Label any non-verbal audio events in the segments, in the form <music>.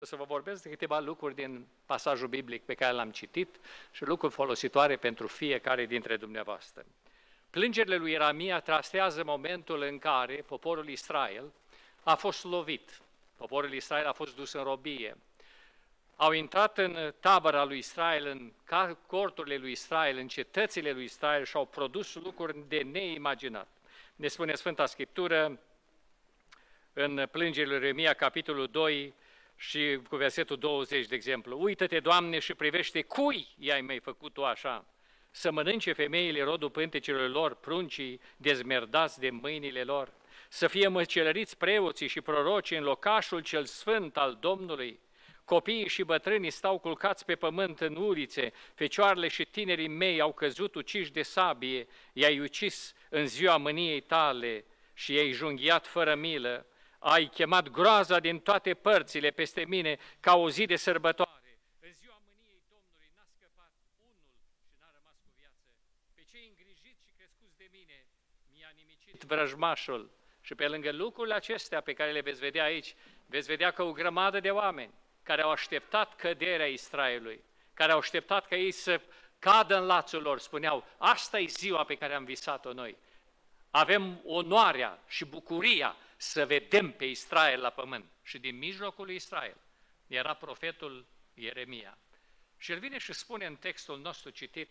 să vă vorbesc de câteva lucruri din pasajul biblic pe care l-am citit și lucruri folositoare pentru fiecare dintre dumneavoastră. Plângerile lui Iramia trasează momentul în care poporul Israel a fost lovit. Poporul Israel a fost dus în robie. Au intrat în tabăra lui Israel, în corturile lui Israel, în cetățile lui Israel și au produs lucruri de neimaginat. Ne spune Sfânta Scriptură în plângerile lui Ieremia, capitolul 2, și cu versetul 20, de exemplu, Uită-te, Doamne, și privește cui i-ai mai făcut tu așa, să mănânce femeile rodul pântecelor lor, pruncii dezmerdați de mâinile lor, să fie măcelăriți preoții și prorocii în locașul cel sfânt al Domnului, Copiii și bătrânii stau culcați pe pământ în ulițe, fecioarele și tinerii mei au căzut uciși de sabie, i-ai ucis în ziua mâniei tale și i-ai junghiat fără milă, ai chemat groaza din toate părțile peste mine ca o zi de sărbătoare. În ziua mâniei Domnului n-a scăpat unul și n-a rămas cu viață. Pe cei îngrijiți și crescuți de mine mi-a nimicit vrăjmașul. Și pe lângă lucrurile acestea pe care le veți vedea aici, veți vedea că o grămadă de oameni care au așteptat căderea Israelului, care au așteptat ca ei să cadă în lațul lor, spuneau, asta e ziua pe care am visat-o noi. Avem onoarea și bucuria să vedem pe Israel la pământ. Și din mijlocul lui Israel era profetul Ieremia. Și el vine și spune în textul nostru citit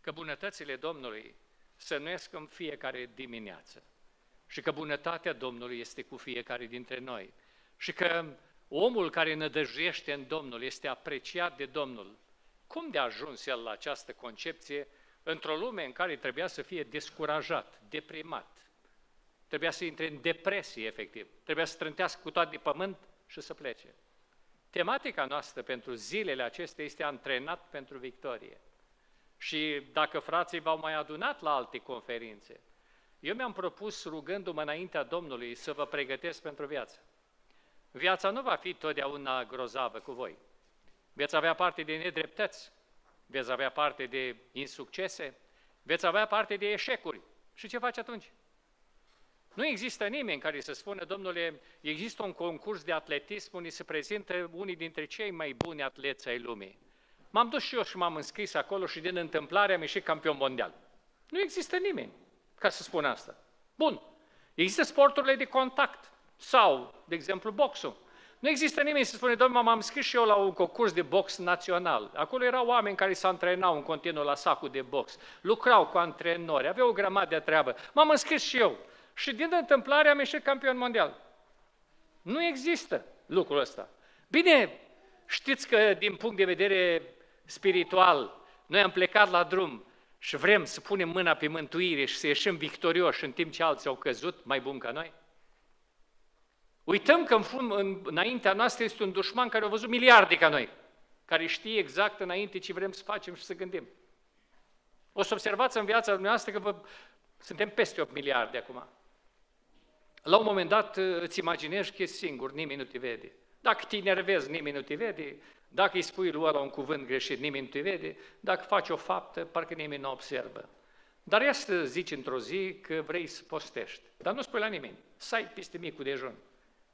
că bunătățile Domnului se nuiesc în fiecare dimineață și că bunătatea Domnului este cu fiecare dintre noi și că omul care nădăjuiește în Domnul este apreciat de Domnul. Cum de a ajuns el la această concepție într-o lume în care trebuia să fie descurajat, deprimat, Trebuia să intre în depresie, efectiv. Trebuia să trântească cu toate de pământ și să plece. Tematica noastră pentru zilele acestea este antrenat pentru victorie. Și dacă frații v-au mai adunat la alte conferințe, eu mi-am propus, rugându-mă înaintea Domnului, să vă pregătesc pentru viață. Viața nu va fi totdeauna grozavă cu voi. Veți avea parte de nedreptăți, veți avea parte de insuccese, veți avea parte de eșecuri. Și ce faci atunci? Nu există nimeni care să spună, domnule, există un concurs de atletism unde se prezintă unii dintre cei mai buni atleți ai lumii. M-am dus și eu și m-am înscris acolo și din întâmplare am ieșit campion mondial. Nu există nimeni ca să spun asta. Bun, există sporturile de contact sau, de exemplu, boxul. Nu există nimeni să spune, domnule, m-am înscris și eu la un concurs de box național. Acolo erau oameni care se antrenau în continuu la sacul de box, lucrau cu antrenori, aveau o grămadă de treabă. M-am înscris și eu și din întâmplare am ieșit campion mondial. Nu există lucrul ăsta. Bine, știți că din punct de vedere spiritual, noi am plecat la drum și vrem să punem mâna pe mântuire și să ieșim victorioși în timp ce alții au căzut mai bun ca noi? Uităm că în fund, în, înaintea noastră este un dușman care a văzut miliarde ca noi, care știe exact înainte ce vrem să facem și să gândim. O să observați în viața dumneavoastră că vă, suntem peste 8 miliarde acum. La un moment dat uh, îți imaginezi că ești singur, nimeni nu te vede. Dacă te enervezi, nimeni nu te vede. Dacă îi spui lui ăla un cuvânt greșit, nimeni nu te vede. Dacă faci o faptă, parcă nimeni nu observă. Dar ia să zici într-o zi că vrei să postești. Dar nu spui la nimeni. Să ai peste micul dejun.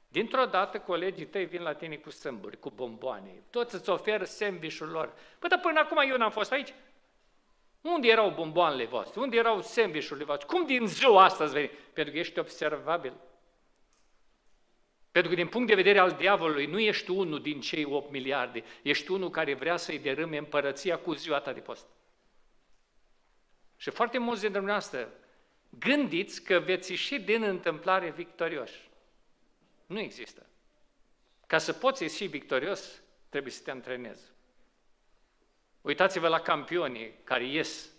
Dintr-o dată, colegii tăi vin la tine cu sâmburi, cu bomboane. Toți îți oferă sandvișul lor. Păi, dar până acum eu n-am fost aici. Unde erau bomboanele voastre? Unde erau sandvișurile voastre? Cum din ziua asta ați venit? Pentru că ești observabil. Pentru că din punct de vedere al diavolului nu ești unul din cei 8 miliarde, ești unul care vrea să-i derâme împărăția cu ziua ta de post. Și foarte mulți dintre dumneavoastră gândiți că veți ieși din întâmplare victorioși. Nu există. Ca să poți ieși victorios, trebuie să te antrenezi. Uitați-vă la campionii care ies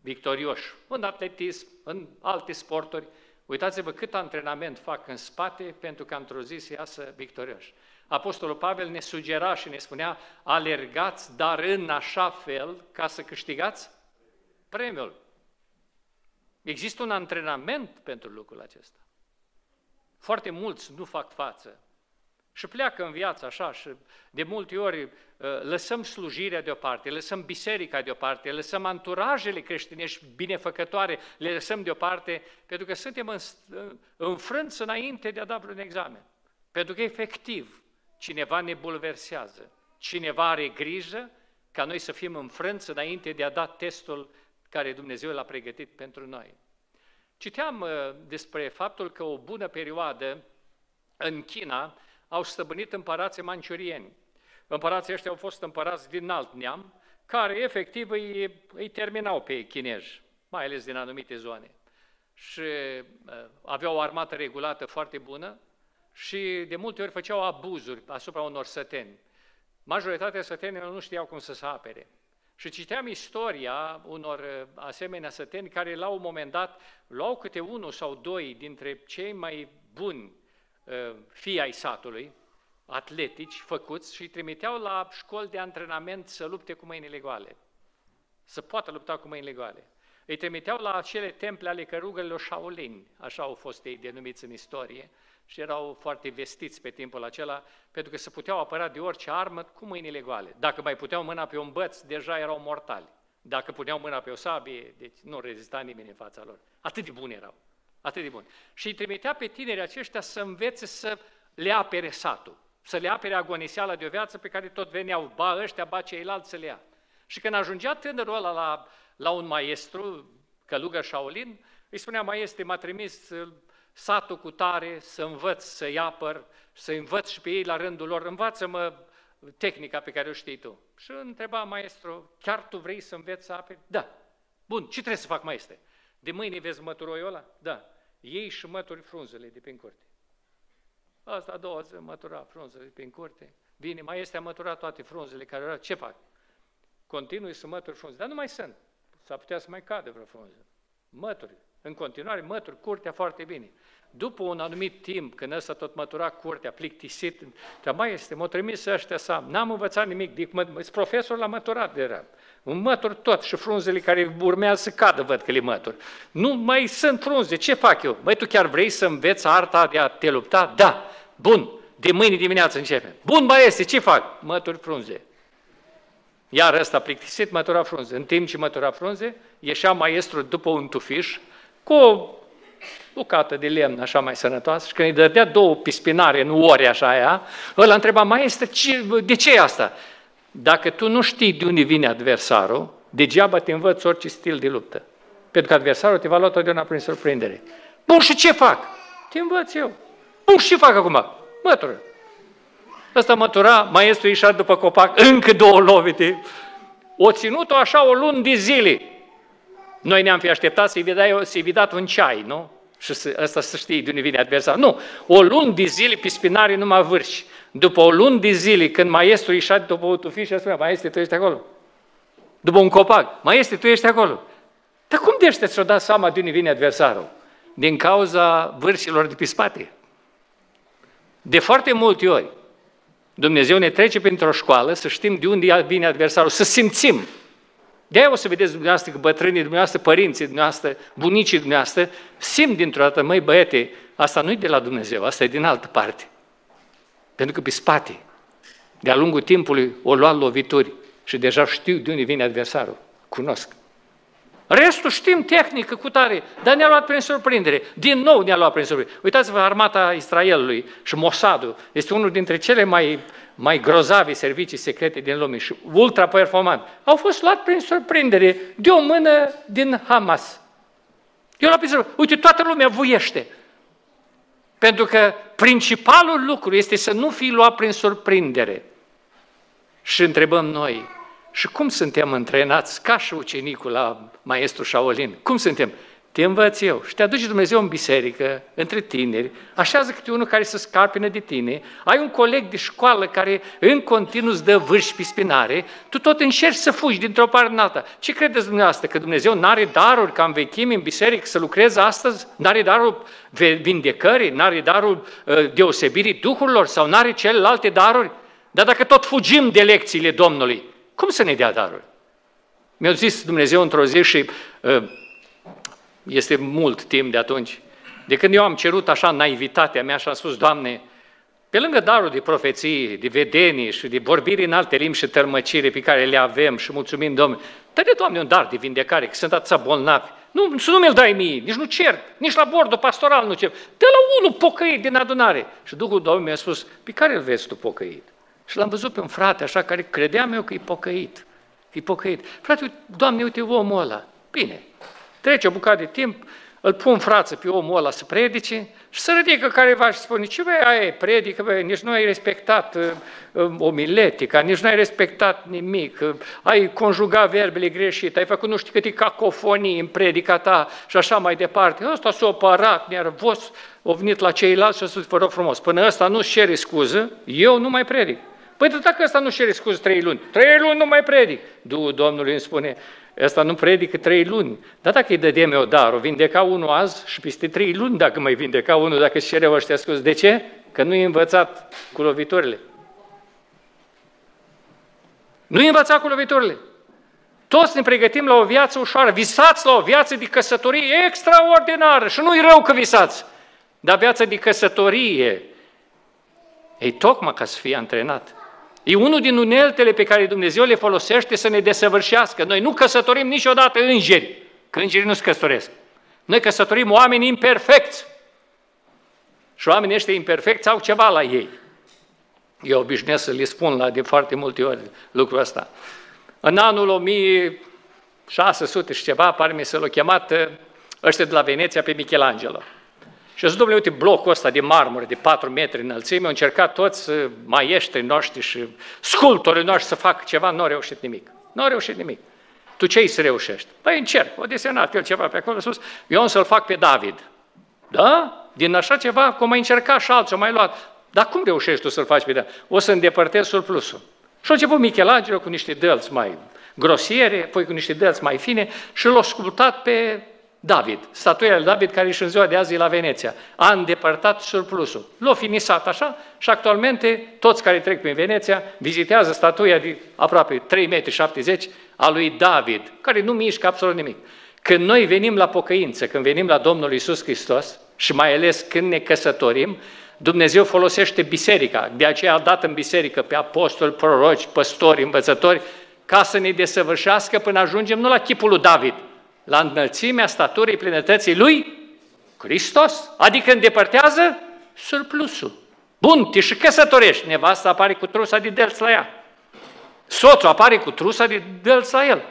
victorioși în atletism, în alte sporturi. Uitați-vă cât antrenament fac în spate pentru că într-o zi să iasă victorioși. Apostolul Pavel ne sugera și ne spunea, alergați, dar în așa fel ca să câștigați premiul. Există un antrenament pentru lucrul acesta. Foarte mulți nu fac față și pleacă în viață așa și de multe ori uh, lăsăm slujirea deoparte, lăsăm biserica deoparte, lăsăm anturajele creștinești binefăcătoare, le lăsăm deoparte pentru că suntem în, înfrânți înainte de a da vreun examen. Pentru că efectiv cineva ne bulversează, cineva are grijă ca noi să fim înfrânți înainte de a da testul care Dumnezeu l-a pregătit pentru noi. Citeam uh, despre faptul că o bună perioadă în China au stăbânit împărații manciurieni. Împărații ăștia au fost împărați din alt neam, care efectiv îi, îi terminau pe chinezi, mai ales din anumite zone. Și uh, aveau o armată regulată foarte bună și de multe ori făceau abuzuri asupra unor săteni. Majoritatea sătenilor nu știau cum să se apere. Și citeam istoria unor uh, asemenea săteni care la un moment dat luau câte unul sau doi dintre cei mai buni uh, fii ai satului, atletici, făcuți și îi trimiteau la școli de antrenament să lupte cu mâinile goale. Să poată lupta cu mâinile goale. Îi trimiteau la acele temple ale cărugărilor Shaolin, așa au fost ei denumiți în istorie, și erau foarte vestiți pe timpul acela, pentru că se puteau apăra de orice armă cu mâinile goale. Dacă mai puteau mâna pe un băț, deja erau mortali. Dacă puneau mâna pe o sabie, deci nu rezista nimeni în fața lor. Atât de buni erau. Atât de buni. Și îi trimitea pe tinerii aceștia să învețe să le apere satul, să le apere agoniseala de o viață pe care tot veneau, ba ăștia, ba ceilalți să le ia. Și când ajungea tânărul ăla la, la un maestru, călugă Shaolin, îi spunea, maestre, m-a trimis satul cu tare, să învăț să-i apăr, să învăț și pe ei la rândul lor, învață-mă tehnica pe care o știi tu. Și întreba maestru, chiar tu vrei să înveți să aperi? Da. Bun, ce trebuie să fac, maestre? De mâine vezi măturoiul ăla? Da. Ei și mături frunzele de prin curte. Asta a doua zi mătura frunzele de prin curte. Bine, mai este a măturat toate frunzele care erau. Ce fac? Continui să mături frunze. Dar nu mai sunt. S-ar putea să mai cadă vreo frunză. Mături. În continuare, mături curtea foarte bine. După un anumit timp, când ăsta tot mătura curtea, plictisit, dar mai este, m-au trimis ăștia să n-am învățat nimic, dic, mă, profesor la măturat de era. Un mătur tot și frunzele care urmează să cadă, văd că le mătur. Nu mai sunt frunze, ce fac eu? Măi, tu chiar vrei să înveți arta de a te lupta? Da, bun, de mâine dimineață începe. Bun, mai este, ce fac? Mături frunze. Iar ăsta plictisit mătura frunze. În timp ce mătura frunze, ieșea maestru după un tufiș, cu o bucată de lemn așa mai sănătoasă și când îi dădea două pispinare în ori așa aia, ăla întreba, mai este, ce, de ce e asta? Dacă tu nu știi de unde vine adversarul, degeaba te învăț orice stil de luptă. Pentru că adversarul te va lua totdeauna prin surprindere. Bun, și ce fac? Te învăț eu. Bun, și ce fac acum? Mătură. Ăsta mătura, maestru ieșat după copac, încă două lovite. O ținut-o așa o lună de zile. Noi ne-am fi așteptat să-i dai, să dat un ceai, nu? Și să, asta să știi de unde vine adversar. Nu, o lună de zile pe spinare numai vârși. După o lună de zile, când maestru ieșea după o tufișă, spunea, maestre, tu ești acolo. După un copac, maestre, tu ești acolo. Dar cum de ăștia ți-o dat seama de unde vine adversarul? Din cauza vârșilor de pe spate. De foarte multe ori, Dumnezeu ne trece printr-o școală să știm de unde vine adversarul, să simțim de-aia o să vedeți dumneavoastră că bătrânii dumneavoastră, părinții dumneavoastră, bunicii dumneavoastră, simt dintr-o dată, măi băiete, asta nu e de la Dumnezeu, asta e din altă parte. Pentru că pe spate, de-a lungul timpului, o luat lovituri și deja știu de unde vine adversarul. Cunosc. Restul știm tehnică cu tare, dar ne-a luat prin surprindere. Din nou ne-a luat prin surprindere. Uitați-vă, armata Israelului și Mossadul este unul dintre cele mai mai grozavi servicii secrete din lume și ultra-performant, au fost luat prin surprindere de o mână din Hamas. Eu la prin Uite, toată lumea voiește. Pentru că principalul lucru este să nu fii luat prin surprindere. Și întrebăm noi, și cum suntem întrenați ca și ucenicul la maestru Shaolin? Cum suntem? Te învăț eu și te aduce Dumnezeu în biserică, între tineri, așează câte unul care să scarpină de tine, ai un coleg de școală care în continuu îți dă vârși pe spinare, tu tot încerci să fugi dintr-o parte în alta. Ce credeți dumneavoastră? Că Dumnezeu nu are daruri ca în vechime în biserică să lucreze astăzi? Nu are darul vindecării? Nu are darul uh, deosebirii duhurilor? Sau nu are celelalte daruri? Dar dacă tot fugim de lecțiile Domnului, cum să ne dea daruri? Mi-a zis Dumnezeu într-o zi și uh, este mult timp de atunci. De când eu am cerut așa naivitatea mea și am spus, Doamne, pe lângă darul de profeții, de vedenii și de vorbiri în alte limbi și tărmăcire pe care le avem și mulțumim Domnului, dă de Doamne un dar de vindecare, că sunt atâția bolnavi. Nu, să nu mi-l dai mie, nici nu cer, nici la bordul pastoral nu cer. Dă la unul pocăit din adunare. Și Duhul Domnului mi-a spus, pe care îl vezi tu pocăit? Și l-am văzut pe un frate așa care credeam eu că e pocăit. E pocăit. Frate, Doamne, uite omul ăla. Bine, trece o bucată de timp, îl pun frață pe omul ăla să predice și să ridică careva și spune, ce băi, aia predică, băi, nici nu ai respectat uh, uh, omiletica, nici nu ai respectat nimic, uh, ai conjugat verbele greșite, ai făcut nu știu câte cacofonii în predica ta și așa mai departe. Ăsta s-a opărat nervos, a venit la ceilalți și a spus, vă rog frumos, până ăsta nu-și cere scuză, eu nu mai predic. Păi dacă ăsta nu-și cere scuză trei luni, trei luni nu mai predic. Duhul Domnului îmi spune, Ăsta nu predică trei luni. Dar dacă îi dădem eu dar, o vindeca unul azi și peste trei luni dacă mai vindeca unul, dacă își cere ăștia scuze. De ce? Că nu i învățat cu loviturile. Nu i învățat cu loviturile. Toți ne pregătim la o viață ușoară. Visați la o viață de căsătorie extraordinară. Și nu-i rău că visați. Dar viața de căsătorie e tocmai ca să fie antrenat. E unul din uneltele pe care Dumnezeu le folosește să ne desăvârșească. Noi nu căsătorim niciodată îngeri, că îngerii nu se căsătoresc. Noi căsătorim oameni imperfecți. Și oamenii ăștia imperfecți au ceva la ei. Eu obișnuiesc să le spun la de foarte multe ori lucrul ăsta. În anul 1600 și ceva, pare mi să l-au chemat ăștia de la Veneția pe Michelangelo. Și zis, domnule, uite, blocul ăsta de marmură de 4 metri înălțime, au încercat toți uh, maieștrii noștri și sculptorii noștri să facă ceva, nu au reușit nimic. Nu au reușit nimic. Tu ce să reușești? Păi încerc, o desenat el ceva pe acolo sus, eu o să-l fac pe David. Da? Din așa ceva, cum mai încercat și alții, mai luat. Dar cum reușești tu să-l faci pe David? O să îndepărtezi surplusul. Și a început Michelangelo cu niște dălți mai grosiere, apoi cu niște dălți mai fine și l-a sculptat pe David, statuia lui David care și în ziua de azi e la Veneția. A îndepărtat surplusul. L-a finisat așa și actualmente toți care trec prin Veneția vizitează statuia de aproape 3,70 m a lui David, care nu mișcă absolut nimic. Când noi venim la pocăință, când venim la Domnul Isus Hristos și mai ales când ne căsătorim, Dumnezeu folosește biserica. De aceea a dat în biserică pe apostoli, proroci, păstori, învățători, ca să ne desăvârșească până ajungem nu la chipul lui David, la înălțimea staturii plinătății lui Hristos, adică îndepărtează surplusul. Bun, te și căsătorești, nevasta apare cu trusa de delț la ea. Soțul apare cu trusa de delț la el.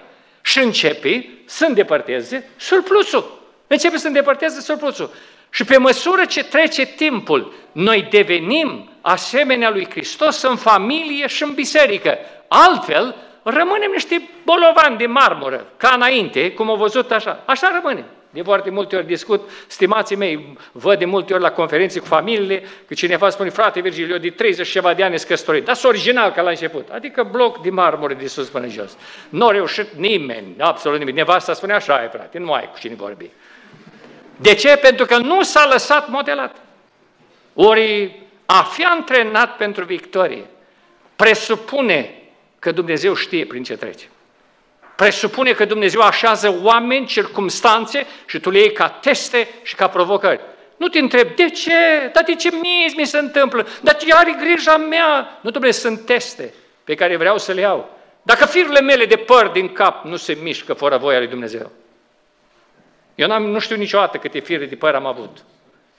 Și începe să îndepărteze surplusul. Începe să îndepărteze surplusul. Și pe măsură ce trece timpul, noi devenim asemenea lui Hristos în familie și în biserică. Altfel, rămânem niște bolovani de marmură, ca înainte, cum au văzut așa. Așa rămânem. De foarte multe ori discut, stimații mei, văd de multe ori la conferințe cu familiile, că cineva spune, frate Virgil, eu de 30 și ceva de ani sunt căsătorit, dar sunt original ca la început, adică bloc de marmură de sus până jos. Nu a reușit nimeni, absolut nimeni. Nevasta spune așa, e frate, nu ai cu cine vorbi. De ce? Pentru că nu s-a lăsat modelat. Ori a fi antrenat pentru victorie presupune că Dumnezeu știe prin ce trece. Presupune că Dumnezeu așează oameni, circumstanțe și tu le iei ca teste și ca provocări. Nu te întreb, de ce? Dar de ce mie mi se întâmplă? Dar ce are grija mea? Nu, Dumnezeu, sunt teste pe care vreau să le iau. Dacă firele mele de păr din cap nu se mișcă fără voia lui Dumnezeu. Eu n-am, nu știu niciodată câte fire de păr am avut.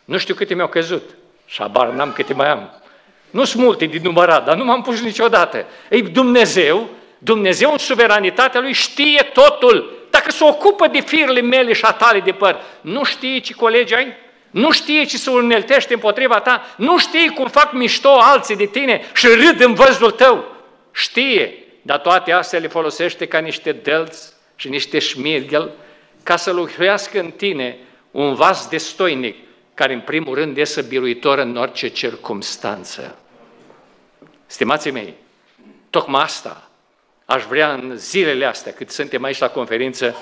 Nu știu câte mi-au căzut. Și abar n-am câte mai am. Nu sunt multe din numărat, dar nu m-am pus niciodată. Ei, Dumnezeu, Dumnezeu în suveranitatea Lui știe totul. Dacă se ocupă de firele mele și a tale de păr, nu știe ce colegi ai? Nu știe ce se uneltește împotriva ta? Nu știe cum fac mișto alții de tine și râd în văzul tău? Știe, dar toate astea le folosește ca niște delți și niște șmirghel ca să lucrească în tine un vas destoinic care în primul rând este biruitor în orice circumstanță. Stimații mei, tocmai asta aș vrea în zilele astea, cât suntem aici la conferință,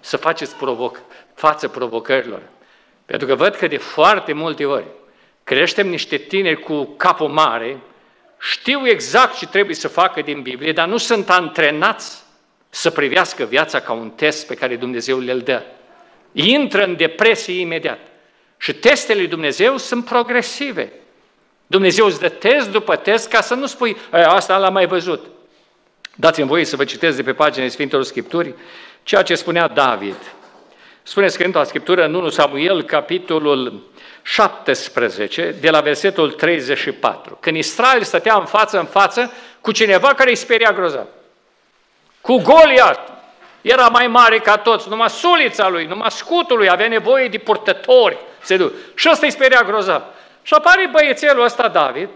să faceți provoc, față provocărilor. Pentru că văd că de foarte multe ori creștem niște tineri cu capul mare, știu exact ce trebuie să facă din Biblie, dar nu sunt antrenați să privească viața ca un test pe care Dumnezeu le-l dă. Intră în depresie imediat. Și testele lui Dumnezeu sunt progresive. Dumnezeu îți dă test după test ca să nu spui, asta l-am mai văzut. Dați-mi voie să vă citesc de pe paginile Sfintelor Scripturii ceea ce spunea David. Spune Sfânta Scriptură în 1 Samuel, capitolul 17, de la versetul 34. Când Israel stătea în față în față cu cineva care îi speria grozav. Cu Goliat. Era mai mare ca toți, numai sulița lui, numai scutul lui, avea nevoie de purtători. Se duc. Și ăsta îi speria grozav. Și apare băiețelul ăsta, David,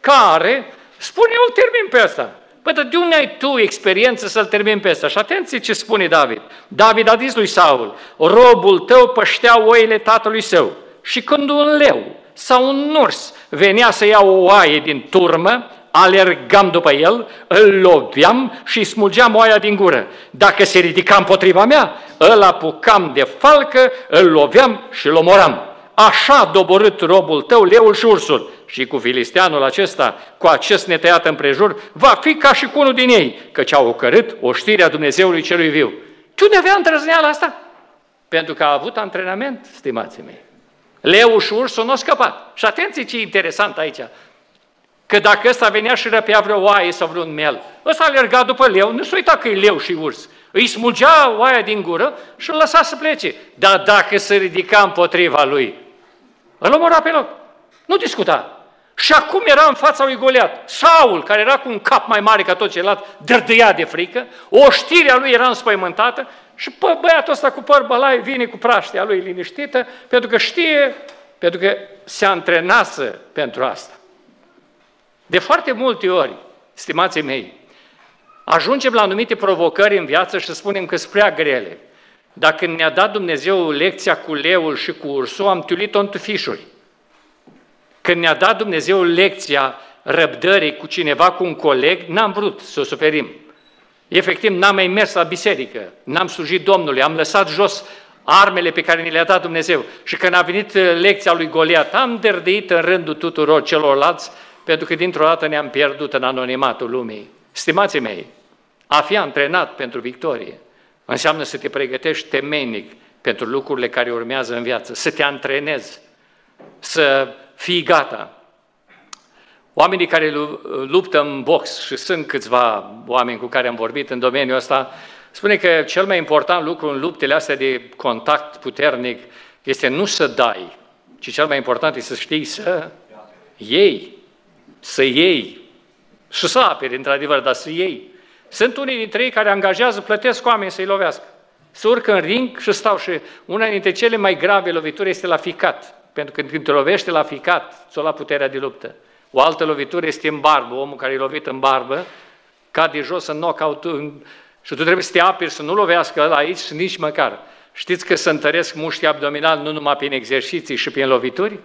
care spune, eu termin pe ăsta. Păi, de unde ai tu experiență să-l termin pe ăsta? Și atenție ce spune David. David a zis lui Saul, robul tău păștea oile tatălui său. Și când un leu sau un urs venea să ia o oaie din turmă, alergam după el, îl loveam și îi smulgeam oaia din gură. Dacă se ridica împotriva mea, îl apucam de falcă, îl loveam și îl omoram. Așa doborât robul tău, leul și ursul. Și cu filisteanul acesta, cu acest netăiat împrejur, va fi ca și cu unul din ei, căci au ocărât oștirea Dumnezeului celui viu. Tu ne avea îndrăzneala asta? Pentru că a avut antrenament, stimații mei. Leul și ursul nu au scăpat. Și atenție ce e interesant aici. Că dacă ăsta venea și răpea vreo oaie sau vreun mel, ăsta alerga după leu, nu se uita că e leu și urs. Îi smulgea oaia din gură și îl lăsa să plece. Dar dacă se ridica împotriva lui, îl omora pe loc. Nu discuta. Și acum era în fața lui Goliat. Saul, care era cu un cap mai mare ca tot celălalt, dărdăia de frică, o știre a lui era înspăimântată și bă, băiatul ăsta cu păr bălai vine cu praștea lui liniștită, pentru că știe, pentru că se antrenase pentru asta. De foarte multe ori, stimații mei, ajungem la anumite provocări în viață și spunem că sunt prea grele. Dacă ne-a dat Dumnezeu lecția cu leul și cu ursul, am tulit-o în tufișuri. Când ne-a dat Dumnezeu lecția răbdării cu cineva, cu un coleg, n-am vrut să o suferim. Efectiv, n-am mai mers la biserică, n-am slujit Domnului, am lăsat jos armele pe care ni le-a dat Dumnezeu. Și când a venit lecția lui Goliat, am derdeit în rândul tuturor celorlalți pentru că dintr-o dată ne-am pierdut în anonimatul lumii. Stimații mei, a fi antrenat pentru victorie înseamnă să te pregătești temenic pentru lucrurile care urmează în viață, să te antrenezi, să fii gata. Oamenii care luptă în box, și sunt câțiva oameni cu care am vorbit în domeniul ăsta, spune că cel mai important lucru în luptele astea de contact puternic este nu să dai, ci cel mai important este să știi să iei să iei și să apere, într-adevăr, dar să iei. Sunt unii dintre ei care angajează, plătesc oameni să-i lovească. Se urcă în ring și stau și una dintre cele mai grave lovituri este la ficat. Pentru că când te lovește la ficat, ți-o la puterea de luptă. O altă lovitură este în barbă, omul care e lovit în barbă, cade jos în knockout și tu trebuie să te aperi, să nu lovească la aici nici măcar. Știți că se întăresc mușchii abdominali nu numai prin exerciții și prin lovituri?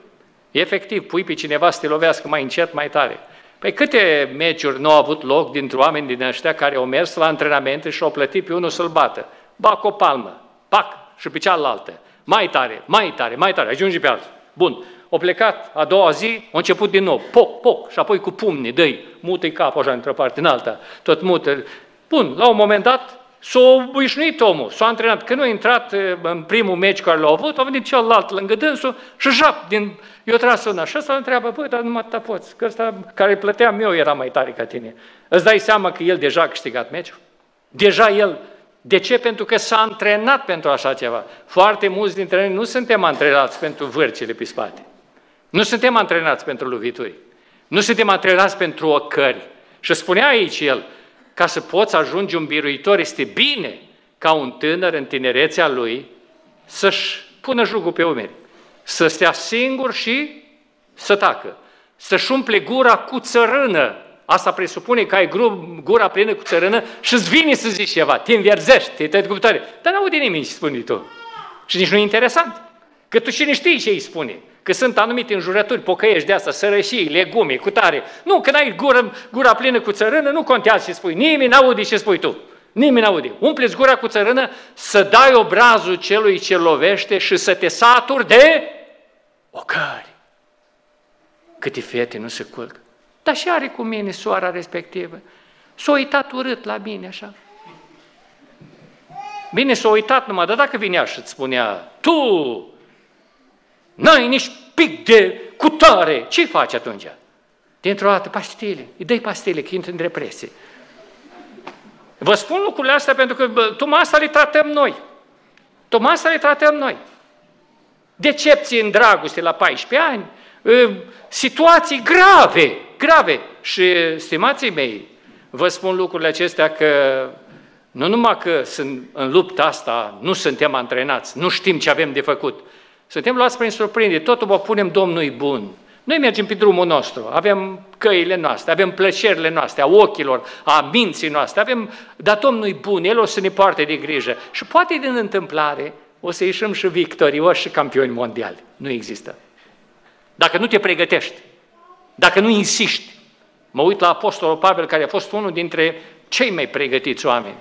Efectiv, pui pe cineva să te lovească mai încet, mai tare. Păi câte meciuri nu au avut loc dintre oameni din ăștia care au mers la antrenamente și au plătit pe unul să-l bată? Bac o palmă, pac, și pe cealaltă. Mai tare, mai tare, mai tare, ajunge pe altul. Bun, o plecat a doua zi, a început din nou, poc, poc, și apoi cu pumni, dă-i, mută-i capul așa într-o parte în alta, tot mută. Bun, la un moment dat, S-a obișnuit omul, s-a antrenat. Când nu a intrat în primul meci care l-a avut, a venit celălalt lângă dânsul și jap din... Eu tras una și ăsta îl întreabă, băi, dar numai ta poți, că ăsta care îl plăteam eu era mai tare ca tine. Îți dai seama că el deja a câștigat meciul? Deja el... De ce? Pentru că s-a antrenat pentru așa ceva. Foarte mulți dintre noi nu suntem antrenați pentru vârcile pe spate. Nu suntem antrenați pentru lovituri. Nu suntem antrenați pentru ocări. Și spunea aici el, ca să poți ajunge un biruitor, este bine ca un tânăr în tinerețea lui să-și pună jugul pe umeri, să stea singur și să tacă, să-și umple gura cu țărână. Asta presupune că ai gura plină cu țărână și îți vine să zici ceva, te înverzești, te tăi cu tare. Dar n-aude nimeni ce spune tu. Și nici nu e interesant. Că tu și știi ce îi spune. Că sunt anumite înjurături pocăiești de asta, sărășii, legume, cu tare. Nu, când ai gura, gura plină cu țărână, nu contează ce spui. Nimeni n-aude ce spui tu. Nimeni n-aude. Umpleți gura cu țărână să dai obrazul celui ce lovește și să te saturi de ocări. Câte fete nu se culcă. Dar și are cu mine soara respectivă. S-a uitat urât la mine așa. Bine, s-a uitat numai, dar dacă vinea și îți spunea, tu N-ai nici pic de cutare. Ce faci atunci? Dintr-o dată, pastile. Îi dai pastile, că intră în depresie. Vă spun lucrurile astea pentru că bă, tocmai asta le tratăm noi. Tocmai asta le tratăm noi. Decepție în dragoste la 14 ani, ă, situații grave, grave. Și, stimații mei, vă spun lucrurile acestea că nu numai că sunt în lupta asta, nu suntem antrenați, nu știm ce avem de făcut, suntem luați prin surprindere, totul o punem Domnului bun. Noi mergem pe drumul nostru, avem căile noastre, avem plăcerile noastre, a ochilor, a minții noastre, avem, dar Domnul e bun, El o să ne poarte de grijă. Și poate din întâmplare o să ieșim și victorioși și campioni mondiali. Nu există. Dacă nu te pregătești, dacă nu insiști, mă uit la Apostolul Pavel, care a fost unul dintre cei mai pregătiți oameni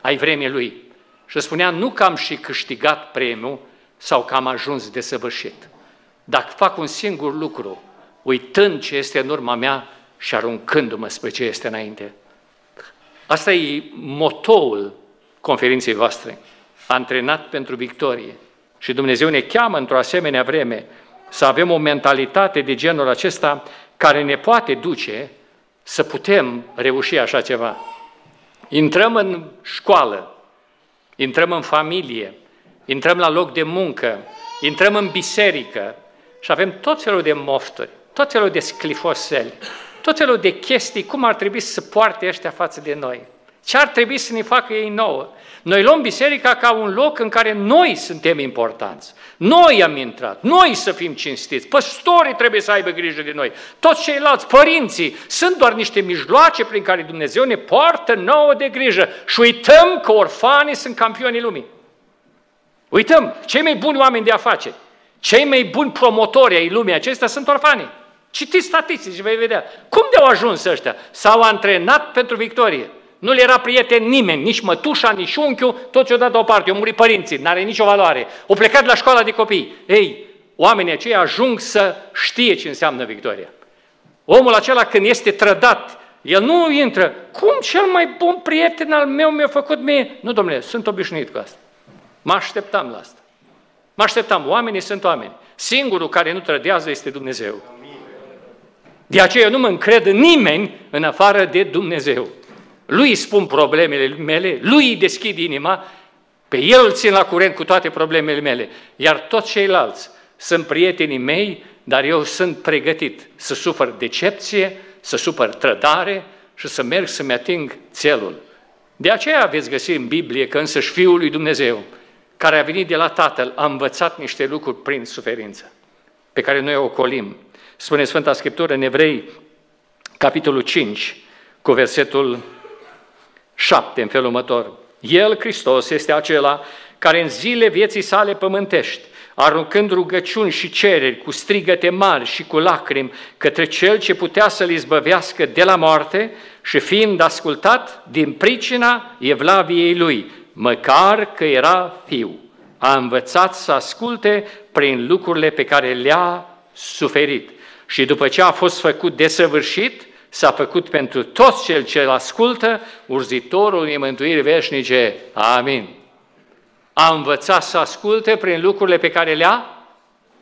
ai vremii lui. Și spunea, nu că am și câștigat premiul sau că am ajuns de săvârșit. Dacă fac un singur lucru, uitând ce este în urma mea și aruncându-mă spre ce este înainte. Asta e motoul conferinței voastre. Antrenat pentru victorie. Și Dumnezeu ne cheamă într-o asemenea vreme să avem o mentalitate de genul acesta care ne poate duce să putem reuși așa ceva. Intrăm în școală, intrăm în familie, intrăm la loc de muncă, intrăm în biserică și avem tot felul de mofturi, tot felul de sclifoseli, tot felul de chestii, cum ar trebui să poarte ăștia față de noi. Ce ar trebui să ne facă ei nouă? Noi luăm biserica ca un loc în care noi suntem importanți. Noi am intrat, noi să fim cinstiți, păstorii trebuie să aibă grijă de noi, toți ceilalți, părinții, sunt doar niște mijloace prin care Dumnezeu ne poartă nouă de grijă și uităm că orfanii sunt campionii lumii. Uităm, cei mai buni oameni de afaceri, cei mai buni promotori ai lumii acestea sunt orfanii. Citiți statistici și veți vedea. Cum de-au ajuns ăștia? S-au antrenat pentru victorie. Nu le era prieten nimeni, nici mătușa, nici unchiul, tot ce-o dat deoparte, au murit părinții, n-are nicio valoare. Au plecat la școala de copii. Ei, oamenii aceia ajung să știe ce înseamnă victoria. Omul acela când este trădat, el nu intră, cum cel mai bun prieten al meu mi-a făcut mie? Nu, domnule, sunt obișnuit cu asta. Mă așteptam la asta. Mă așteptam, oamenii sunt oameni. Singurul care nu trădează este Dumnezeu. De aceea nu mă încred în nimeni în afară de Dumnezeu lui îi spun problemele mele, lui îi deschid inima, pe el îl țin la curent cu toate problemele mele, iar toți ceilalți sunt prietenii mei, dar eu sunt pregătit să sufăr decepție, să sufăr trădare și să merg să-mi ating țelul. De aceea veți găsi în Biblie că însăși Fiul lui Dumnezeu, care a venit de la Tatăl, a învățat niște lucruri prin suferință, pe care noi o ocolim. Spune Sfânta Scriptură în Evrei, capitolul 5, cu versetul 7 în felul următor. El, Hristos, este acela care în zile vieții sale pământești, aruncând rugăciuni și cereri cu strigăte mari și cu lacrimi către cel ce putea să-l izbăvească de la moarte și fiind ascultat din pricina evlaviei lui, măcar că era fiu, a învățat să asculte prin lucrurile pe care le-a suferit. Și după ce a fost făcut desăvârșit, s-a făcut pentru toți cel ce îl ascultă, urzitorul unei mântuiri veșnice. Amin. A învățat să asculte prin lucrurile pe care le-a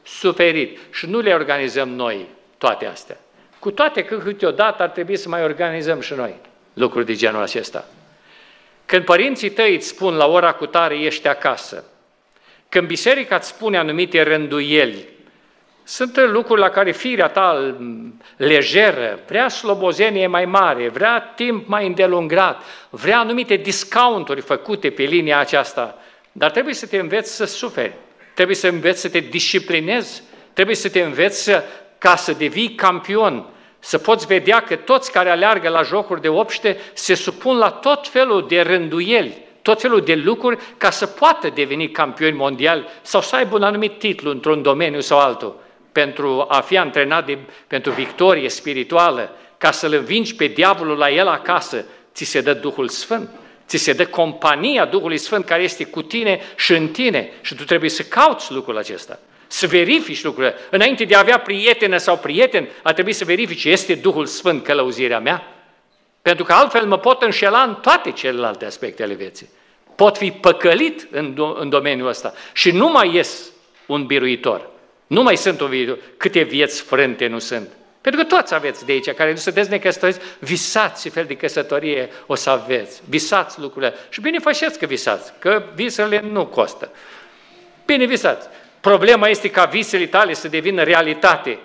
suferit. Și nu le organizăm noi toate astea. Cu toate că câteodată ar trebui să mai organizăm și noi lucruri de genul acesta. Când părinții tăi îți spun la ora cu tare ești acasă, când biserica îți spune anumite rânduieli, sunt lucruri la care firea ta lejeră, vrea slobozenie mai mare, vrea timp mai îndelungat, vrea anumite discounturi făcute pe linia aceasta, dar trebuie să te înveți să suferi, trebuie să înveți să te disciplinezi, trebuie să te înveți ca să devii campion, să poți vedea că toți care aleargă la jocuri de obște se supun la tot felul de rânduieli, tot felul de lucruri ca să poată deveni campioni mondiali sau să aibă un anumit titlu într-un domeniu sau altul pentru a fi antrenat de, pentru victorie spirituală, ca să-l învingi pe diavolul la el acasă, ți se dă Duhul Sfânt. Ți se dă compania Duhului Sfânt care este cu tine și în tine și tu trebuie să cauți lucrul acesta. Să verifici lucrurile. Înainte de a avea prietenă sau prieten, ar trebui să verifici, este Duhul Sfânt călăuzirea mea? Pentru că altfel mă pot înșela în toate celelalte aspecte ale vieții. Pot fi păcălit în, do- în domeniul ăsta și nu mai ies un biruitor. Nu mai sunt o viitor. Câte vieți frânte nu sunt. Pentru că toți aveți de aici, care nu sunteți necăsătoriți, visați ce fel de căsătorie o să aveți. Visați lucrurile. Și bine faceți că visați, că visele nu costă. Bine visați. Problema este ca visele tale să devină realitate.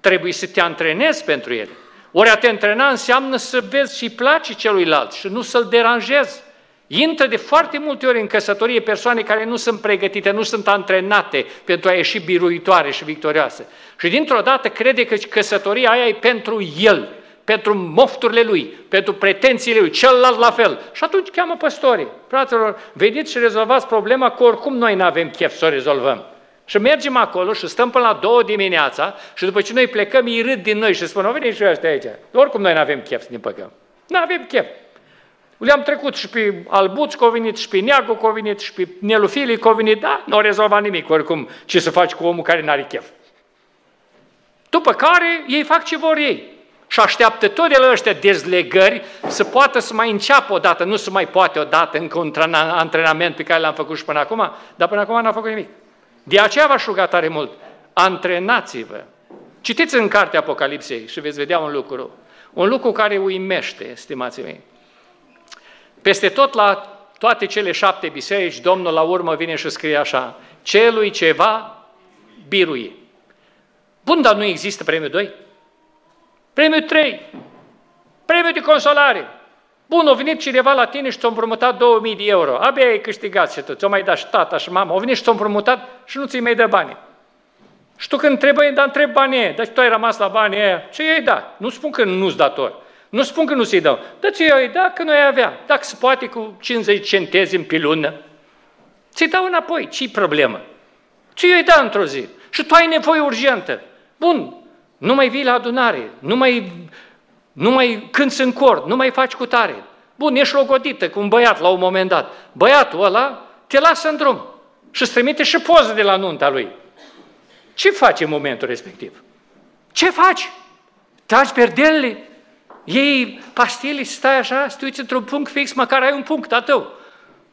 Trebuie să te antrenezi pentru ele. Ori a te antrena înseamnă să vezi și place celuilalt și nu să-l deranjezi. Intră de foarte multe ori în căsătorie persoane care nu sunt pregătite, nu sunt antrenate pentru a ieși biruitoare și victorioase. Și dintr-o dată crede că căsătoria aia e pentru el, pentru mofturile lui, pentru pretențiile lui, celălalt la fel. Și atunci cheamă păstorii. Fraților, veniți și rezolvați problema, că oricum noi nu avem chef să o rezolvăm. Și mergem acolo și stăm până la două dimineața și după ce noi plecăm, ei râd din noi și spun, o veniți și ăștia aici. Oricum noi nu avem chef să ne păcăm. Nu avem chef. Le-am trecut și pe Albuț că venit, și pe Neagu că venit, și pe Nelufilii că venit, da, nu au rezolvat nimic, oricum, ce să faci cu omul care n-are chef. După care ei fac ce vor ei și așteaptă tot de la ăștia dezlegări să poată să mai înceapă odată, nu să mai poate odată încă un antrenament pe care l-am făcut și până acum, dar până acum n-a făcut nimic. De aceea v-aș ruga tare mult, antrenați-vă. Citiți în cartea Apocalipsei și veți vedea un lucru, un lucru care uimește, stimații mei. Peste tot la toate cele șapte biserici, Domnul la urmă vine și scrie așa, celui ceva birui. Bun, dar nu există premiul 2? Premiul 3, premiul de consolare. Bun, a venit cineva la tine și ți-a împrumutat 2000 de euro. Abia ai câștigat și tu, ți-o mai dat și tata și mama. Au venit și ți-a împrumutat și nu ți-i mai dă bani. Și tu când trebuie, dar întreb banii dar tu ai rămas la banii aia, ce i-ai da? Nu spun că nu-ți dator. Nu spun că nu ți-i dau. Dar ți i da că nu ai avea. Dacă se poate cu 50 centezimi pe lună, ți-i dau înapoi. Ce-i problemă? Ce i da într-o zi? Și tu ai nevoie urgentă. Bun, nu mai vii la adunare, nu mai, nu mai cânți în cor, nu mai faci cu tare. Bun, ești logodită cu un băiat la un moment dat. Băiatul ăla te lasă în drum și îți trimite și poză de la nunta lui. Ce faci în momentul respectiv? Ce faci? Tragi perdelele? Iei pastile și stai așa, să te uiți într-un punct fix, măcar ai un punct a tău,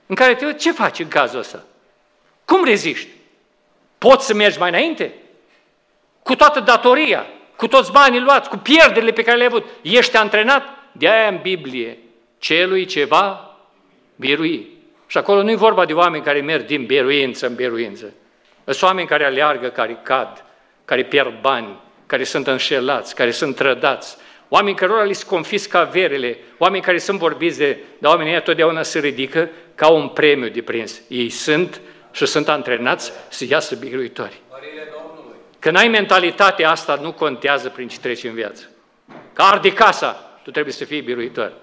în care te uiți, ce faci în cazul ăsta? Cum reziști? Poți să mergi mai înainte? Cu toată datoria, cu toți banii luați, cu pierderile pe care le-ai avut. Ești antrenat? De aia în Biblie, celui ceva birui. Și acolo nu e vorba de oameni care merg din biruință în biruință. Sunt oameni care aleargă, care cad, care pierd bani, care sunt înșelați, care sunt trădați, oameni cărora li se confiscă averele, oameni care sunt vorbiți de, de oamenii ăia totdeauna se ridică ca un premiu de prins. Ei sunt și sunt antrenați să iasă biruitori. Când ai mentalitatea asta, nu contează prin ce treci în viață. Că arde casa, tu trebuie să fii biruitor.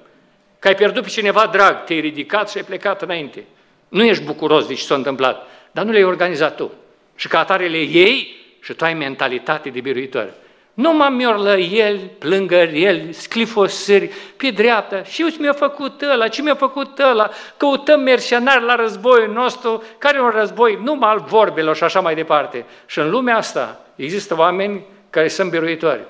Că ai pierdut pe cineva drag, te-ai ridicat și ai plecat înainte. Nu ești bucuros de ce s-a întâmplat, dar nu le-ai organizat tu. Și ca atare le iei și tu ai mentalitate de biruitor. Nu mă mior el, plângă el, sclifosări pe dreapta. Și eu ce mi-a făcut ăla, ce mi-a făcut ăla? Căutăm mercenari la războiul nostru, care e un război numai al vorbelor și așa mai departe. Și în lumea asta există oameni care sunt biruitori.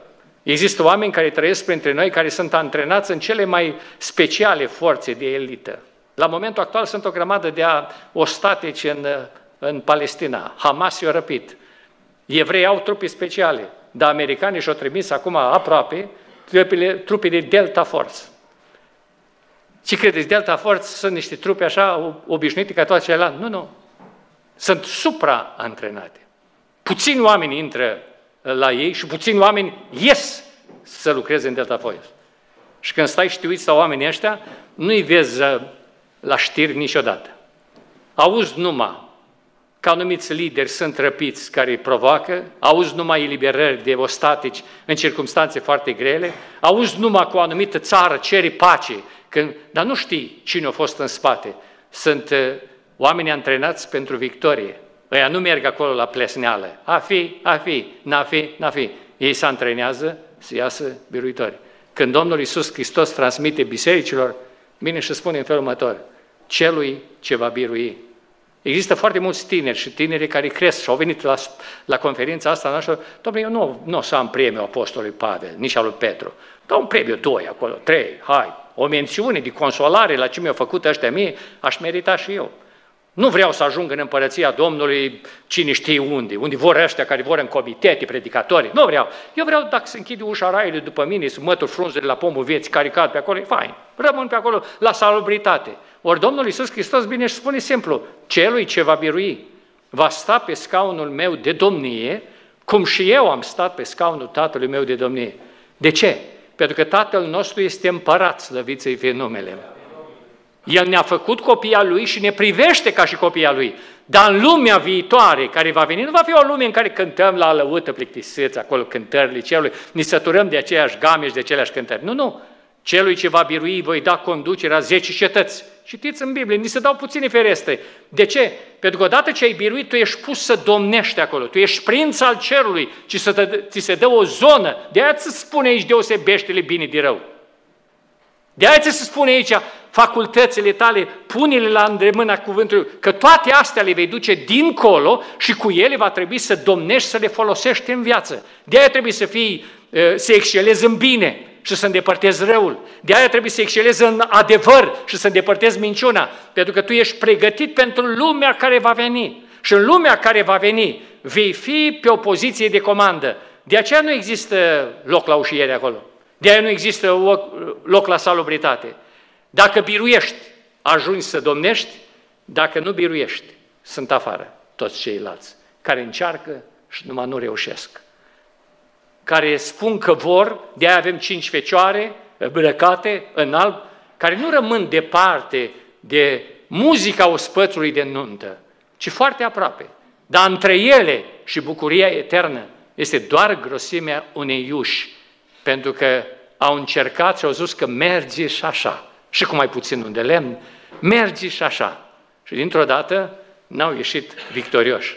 Există oameni care trăiesc printre noi, care sunt antrenați în cele mai speciale forțe de elită. La momentul actual sunt o grămadă de ostatici în, în Palestina. Hamas i-a răpit. Evrei au trupe speciale dar americanii și-au trimis acum aproape trupele, trupele Delta Force. Ce credeți? Delta Force sunt niște trupe așa obișnuite ca toate celelalte? Nu, nu. Sunt supra-antrenate. Puțini oameni intră la ei și puțini oameni ies să lucreze în Delta Force. Și când stai și te uiți la oamenii ăștia, nu-i vezi uh, la știri niciodată. Auzi numai că anumiți lideri sunt răpiți care îi provoacă, auzi numai eliberări de ostatici în circunstanțe foarte grele, auzi numai că o anumită țară cere pace, când, dar nu știi cine a fost în spate. Sunt uh, oameni antrenați pentru victorie. Ăia nu merg acolo la plesneală. A fi, a fi, n-a fi, n-a fi. Ei se antrenează să iasă biruitori. Când Domnul Iisus Hristos transmite bisericilor, vine și spune în felul următor, celui ce va birui Există foarte mulți tineri și tineri care cresc și au venit la, la conferința asta noastră, domnule, eu nu, nu o să am premiul Apostolului Pavel, nici al lui Petru, dar un premiu doi acolo, trei, hai, o mențiune de consolare la ce mi-au făcut ăștia mie, aș merita și eu. Nu vreau să ajung în împărăția Domnului cine știe unde, unde vor ăștia care vor în comitete, predicatori. Nu vreau. Eu vreau dacă se închide ușa raiului după mine, să mătur frunzele la pomul vieții care cad pe acolo, e fain. Rămân pe acolo la salubritate. Ori Domnul Iisus Hristos bine și spune simplu, celui ce va birui, va sta pe scaunul meu de domnie, cum și eu am stat pe scaunul tatălui meu de domnie. De ce? Pentru că tatăl nostru este împărat, slăvit să-i fie numele. El ne-a făcut copia lui și ne privește ca și copia lui. Dar în lumea viitoare care va veni, nu va fi o lume în care cântăm la lăută plictisiți, acolo cântările cerului, ni săturăm de aceeași game și de aceleași cântări. Nu, nu. Celui ce va birui voi da conducerea zece cetăți. Citiți în Biblie, ni se dau puține ferestre. De ce? Pentru că odată ce ai biruit, tu ești pus să domnești acolo. Tu ești prinț al cerului, ci să te, ți se dă o zonă. De aia ți spune aici deosebește-le bine de rău. De aia ți se spune aici, facultățile tale, pune-le la îndemâna cuvântului, că toate astea le vei duce dincolo și cu ele va trebui să domnești, să le folosești în viață. De aia trebuie să fii, să excelezi în bine și să îndepărtezi răul. De aia trebuie să excelezi în adevăr și să îndepărtezi minciuna, pentru că tu ești pregătit pentru lumea care va veni. Și în lumea care va veni, vei fi pe o poziție de comandă. De aceea nu există loc la ușiere acolo. De aia nu există loc la salubritate. Dacă biruiești, ajungi să domnești, dacă nu biruiești, sunt afară toți ceilalți care încearcă și numai nu reușesc. Care spun că vor, de aia avem cinci fecioare îmbrăcate în alb, care nu rămân departe de muzica ospățului de nuntă, ci foarte aproape. Dar între ele și bucuria eternă este doar grosimea unei iuși, pentru că au încercat și au zis că merge și așa și cu mai puțin un de lemn, mergi și așa. Și dintr-o dată n-au ieșit victorioși.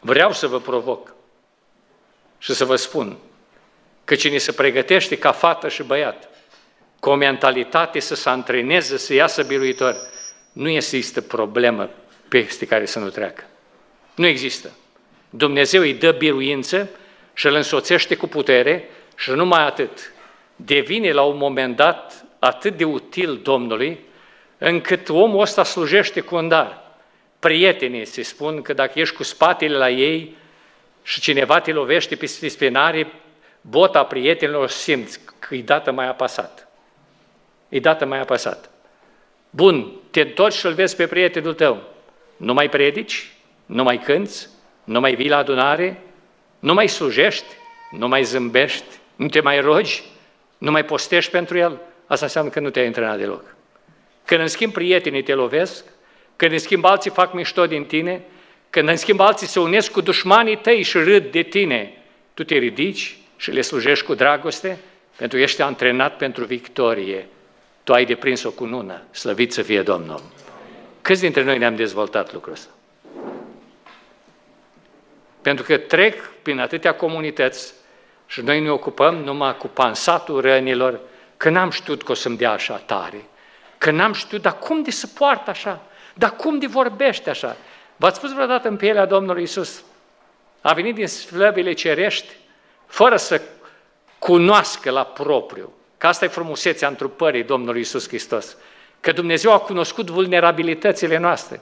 Vreau să vă provoc și să vă spun că cine se pregătește ca fată și băiat, cu o mentalitate să se antreneze, să iasă biruitor, nu există problemă peste care să nu treacă. Nu există. Dumnezeu îi dă biruință și îl însoțește cu putere și numai atât. Devine la un moment dat atât de util Domnului, încât omul ăsta slujește cu un dar. Prietenii se spun că dacă ești cu spatele la ei și cineva te lovește pe spinare, bota prietenilor simți că e dată mai apăsat. E dată mai apăsat. Bun, te întorci și-l vezi pe prietenul tău. Nu mai predici, nu mai cânți, nu mai vii la adunare, nu mai slujești, nu mai zâmbești, nu te mai rogi, nu mai postești pentru el asta înseamnă că nu te-ai antrenat deloc. Când în schimb prietenii te lovesc, când în schimb alții fac mișto din tine, când în schimb alții se unesc cu dușmanii tăi și râd de tine, tu te ridici și le slujești cu dragoste, pentru că ești antrenat pentru victorie. Tu ai deprins-o cu nună, slăvit să fie Domnul. Câți dintre noi ne-am dezvoltat lucrul ăsta? Pentru că trec prin atâtea comunități și noi ne ocupăm numai cu pansatul rănilor, că n-am știut că o să-mi dea așa tare, că n-am știut, dar cum de se poartă așa? Dar cum de vorbește așa? V-ați spus vreodată în pielea Domnului Isus? A venit din slăbile cerești fără să cunoască la propriu. Că asta e frumusețea întrupării Domnului Isus Hristos. Că Dumnezeu a cunoscut vulnerabilitățile noastre.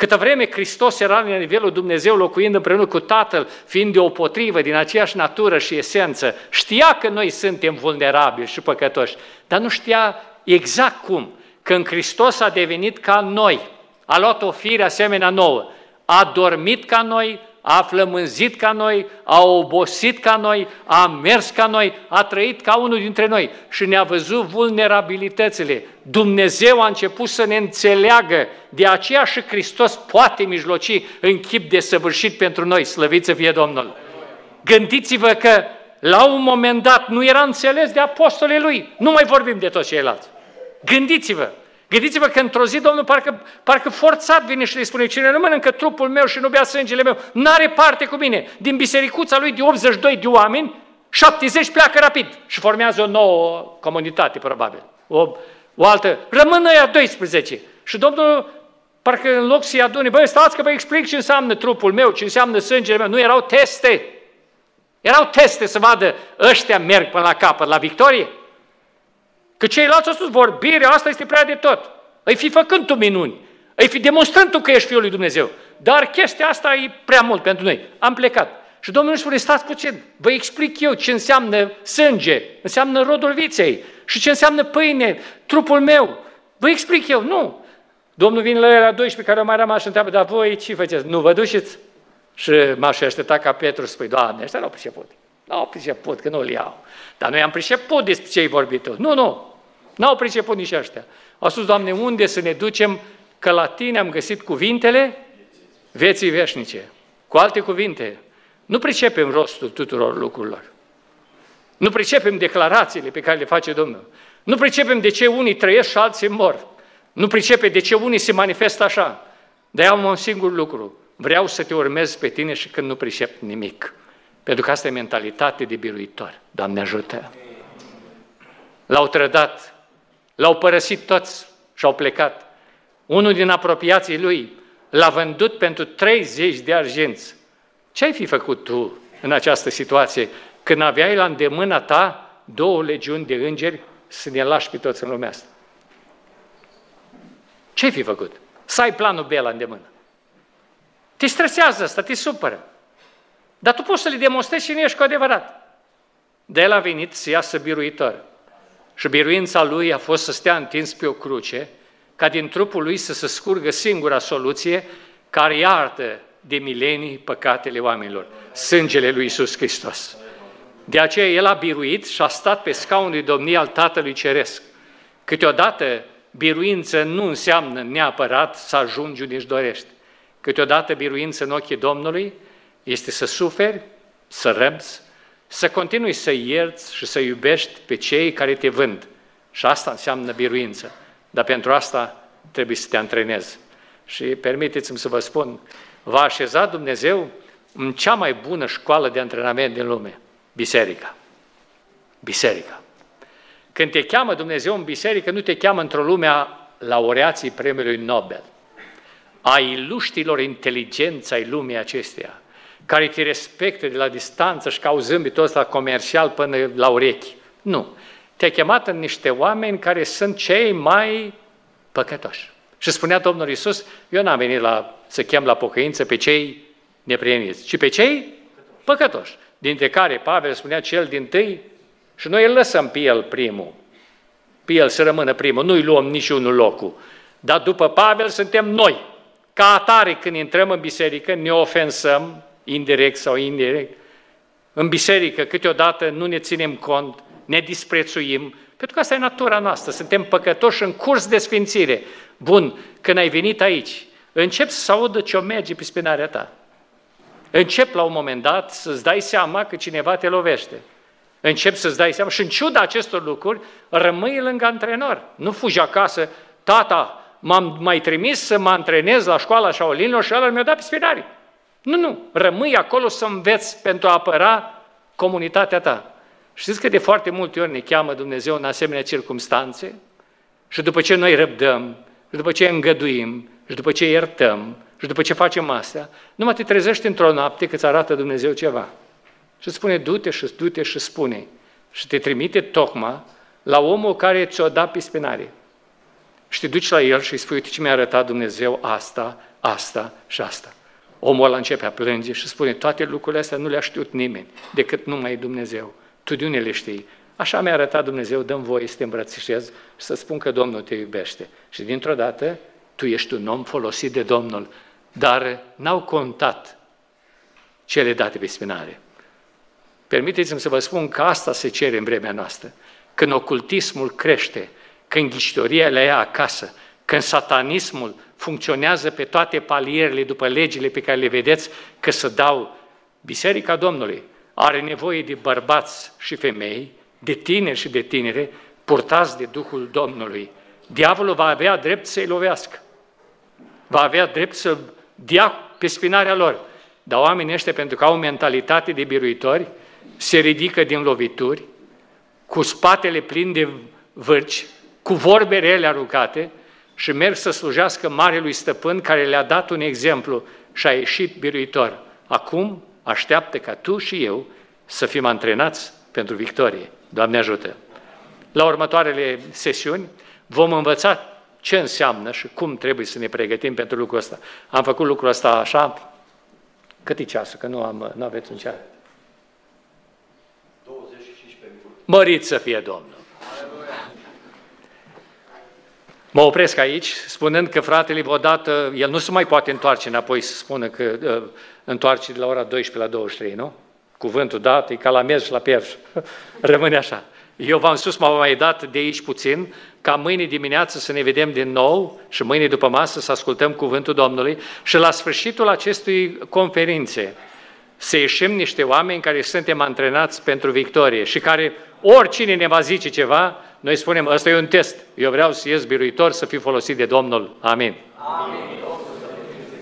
Câtă vreme Hristos era la nivelul Dumnezeu locuind împreună cu Tatăl, fiind deopotrivă din aceeași natură și esență, știa că noi suntem vulnerabili și păcătoși, dar nu știa exact cum. Când Hristos a devenit ca noi, a luat o fire asemenea nouă, a dormit ca noi, a flămânzit ca noi, a obosit ca noi, a mers ca noi, a trăit ca unul dintre noi și ne-a văzut vulnerabilitățile. Dumnezeu a început să ne înțeleagă, de aceea și Hristos poate mijloci în chip de săvârșit pentru noi, slăvit să fie Domnul. Gândiți-vă că la un moment dat nu era înțeles de apostolii lui, nu mai vorbim de toți ceilalți. Gândiți-vă, Gândiți-vă că într-o zi Domnul parcă, parcă forțat vine și le spune, cine nu mănâncă trupul meu și nu bea sângele meu, n-are parte cu mine. Din bisericuța lui de 82 de oameni, 70 pleacă rapid și formează o nouă comunitate, probabil. O, o altă, rămân ăia 12. Și Domnul, parcă în loc să-i adune, băi, stați că vă explic ce înseamnă trupul meu, ce înseamnă sângele meu. Nu, erau teste. Erau teste să vadă, ăștia merg până la capăt, la victorie. Că ceilalți au spus, vorbirea asta este prea de tot. Îi fi făcând tu minuni, îi fi demonstrând tu că ești Fiul lui Dumnezeu. Dar chestia asta e prea mult pentru noi. Am plecat. Și Domnul își spune, stați puțin, vă explic eu ce înseamnă sânge, înseamnă rodul viței și ce înseamnă pâine, trupul meu. Vă explic eu, nu. Domnul vine la era 12 care au mai rămas și întreabă, dar voi ce faceți? Nu vă duceți? Și m-aș aștepta ca Petru să spui, Doamne, ăștia n-au priceput. N-au priceput, că nu-l iau. Dar noi am priceput despre ce-i vorbit tu. Nu, nu, n-au priceput nici ăștia. Au spus, Doamne, unde să ne ducem că la Tine am găsit cuvintele vieții veșnice. Cu alte cuvinte, nu pricepem rostul tuturor lucrurilor. Nu pricepem declarațiile pe care le face Domnul. Nu pricepem de ce unii trăiesc și alții mor. Nu pricepe de ce unii se manifestă așa. Dar am un singur lucru. Vreau să te urmez pe tine și când nu pricep nimic. Pentru că asta e mentalitate de biruitor. Doamne ajută! L-au trădat, l-au părăsit toți și au plecat. Unul din apropiații lui l-a vândut pentru 30 de argenți. Ce ai fi făcut tu în această situație când aveai la îndemâna ta două legiuni de îngeri să ne lași pe toți în lumea asta? Ce ai fi făcut? Să ai planul B la îndemână. Te stresează asta, te supără. Dar tu poți să le demonstrezi și nu ești cu adevărat. De el a venit să iasă biruitor. Și biruința lui a fost să stea întins pe o cruce, ca din trupul lui să se scurgă singura soluție care iartă de milenii păcatele oamenilor, sângele lui Isus Hristos. De aceea el a biruit și a stat pe scaunul de domnie al Tatălui Ceresc. Câteodată biruință nu înseamnă neapărat să ajungi unde își dorești. Câteodată biruință în ochii Domnului este să suferi, să răbzi, să continui să ierți și să iubești pe cei care te vând. Și asta înseamnă biruință. Dar pentru asta trebuie să te antrenezi. Și permiteți-mi să vă spun, v-a așezat Dumnezeu în cea mai bună școală de antrenament din lume, biserica. Biserica. Când te cheamă Dumnezeu în biserică, nu te cheamă într-o lume a laureații premiului Nobel, a iluștilor inteligența ai lumii acesteia, care te respectă de la distanță și ca zâmbit ăsta comercial până la urechi. Nu. Te-a chemat în niște oameni care sunt cei mai păcătoși. Și spunea Domnul Iisus, eu n-am venit la, să chem la pocăință pe cei neprieniți, ci pe cei păcătoși, dintre care Pavel spunea cel din tâi, și noi îl lăsăm pe el primul, pe el să rămână primul, nu-i luăm niciunul locul. Dar după Pavel suntem noi. Ca atare, când intrăm în biserică, ne ofensăm, indirect sau indirect. În biserică, câteodată, nu ne ținem cont, ne disprețuim, pentru că asta e natura noastră, suntem păcătoși în curs de sfințire. Bun, când ai venit aici, încep să audă ce o merge pe spinarea ta. Încep la un moment dat să-ți dai seama că cineva te lovește. Încep să-ți dai seama și în ciuda acestor lucruri, rămâi lângă antrenor. Nu fugi acasă, tata, m-am mai trimis să mă antrenez la școala Shaolinilor și ăla mi-a dat pe spinare. Nu, nu, rămâi acolo să înveți pentru a apăra comunitatea ta. Știți că de foarte multe ori ne cheamă Dumnezeu în asemenea circunstanțe și după ce noi răbdăm, și după ce îngăduim, și după ce iertăm, și după ce facem astea, numai te trezești într-o noapte că îți arată Dumnezeu ceva. Și spune, du-te și du-te și spune. Și te trimite tocma la omul care ți-o dat pe spinare. Și te duci la el și îi spui, uite ce mi-a arătat Dumnezeu asta, asta și asta. Omul ăla începe a plânge și spune, toate lucrurile astea nu le-a știut nimeni, decât numai Dumnezeu. Tu de unde le știi? Așa mi-a arătat Dumnezeu, dăm voie să te îmbrățișez și să spun că Domnul te iubește. Și dintr-o dată, tu ești un om folosit de Domnul, dar n-au contat cele date pe spinare. Permiteți-mi să vă spun că asta se cere în vremea noastră. Când ocultismul crește, când ghiștoria le ia acasă, când satanismul funcționează pe toate palierele după legile pe care le vedeți că se dau, Biserica Domnului are nevoie de bărbați și femei, de tineri și de tinere, purtați de Duhul Domnului. Diavolul va avea drept să-i lovească. Va avea drept să dea pe spinarea lor. Dar oamenii ăștia, pentru că au o mentalitate de biruitori, se ridică din lovituri, cu spatele plin de vârci, cu vorbe rele aruncate și merg să slujească Marelui Stăpân care le-a dat un exemplu și a ieșit biruitor. Acum așteaptă ca tu și eu să fim antrenați pentru victorie. Doamne ajută! La următoarele sesiuni vom învăța ce înseamnă și cum trebuie să ne pregătim pentru lucrul ăsta. Am făcut lucrul ăsta așa, cât e ceasul, că nu, am, nu aveți un ceas. Mărit să fie Domnul! Mă opresc aici, spunând că fratele odată, el nu se mai poate întoarce înapoi să spună că uh, întoarce de la ora 12 la 23, nu? Cuvântul dat e ca la mers și la pers. <laughs> Rămâne așa. Eu v-am spus, m-am mai dat de aici puțin, ca mâine dimineață să ne vedem din nou și mâine după masă să ascultăm cuvântul Domnului și la sfârșitul acestui conferințe să ieșim niște oameni care suntem antrenați pentru victorie și care oricine ne va zice ceva, noi spunem, ăsta e un test, eu vreau să ies biruitor, să fiu folosit de Domnul. Amin. Amin.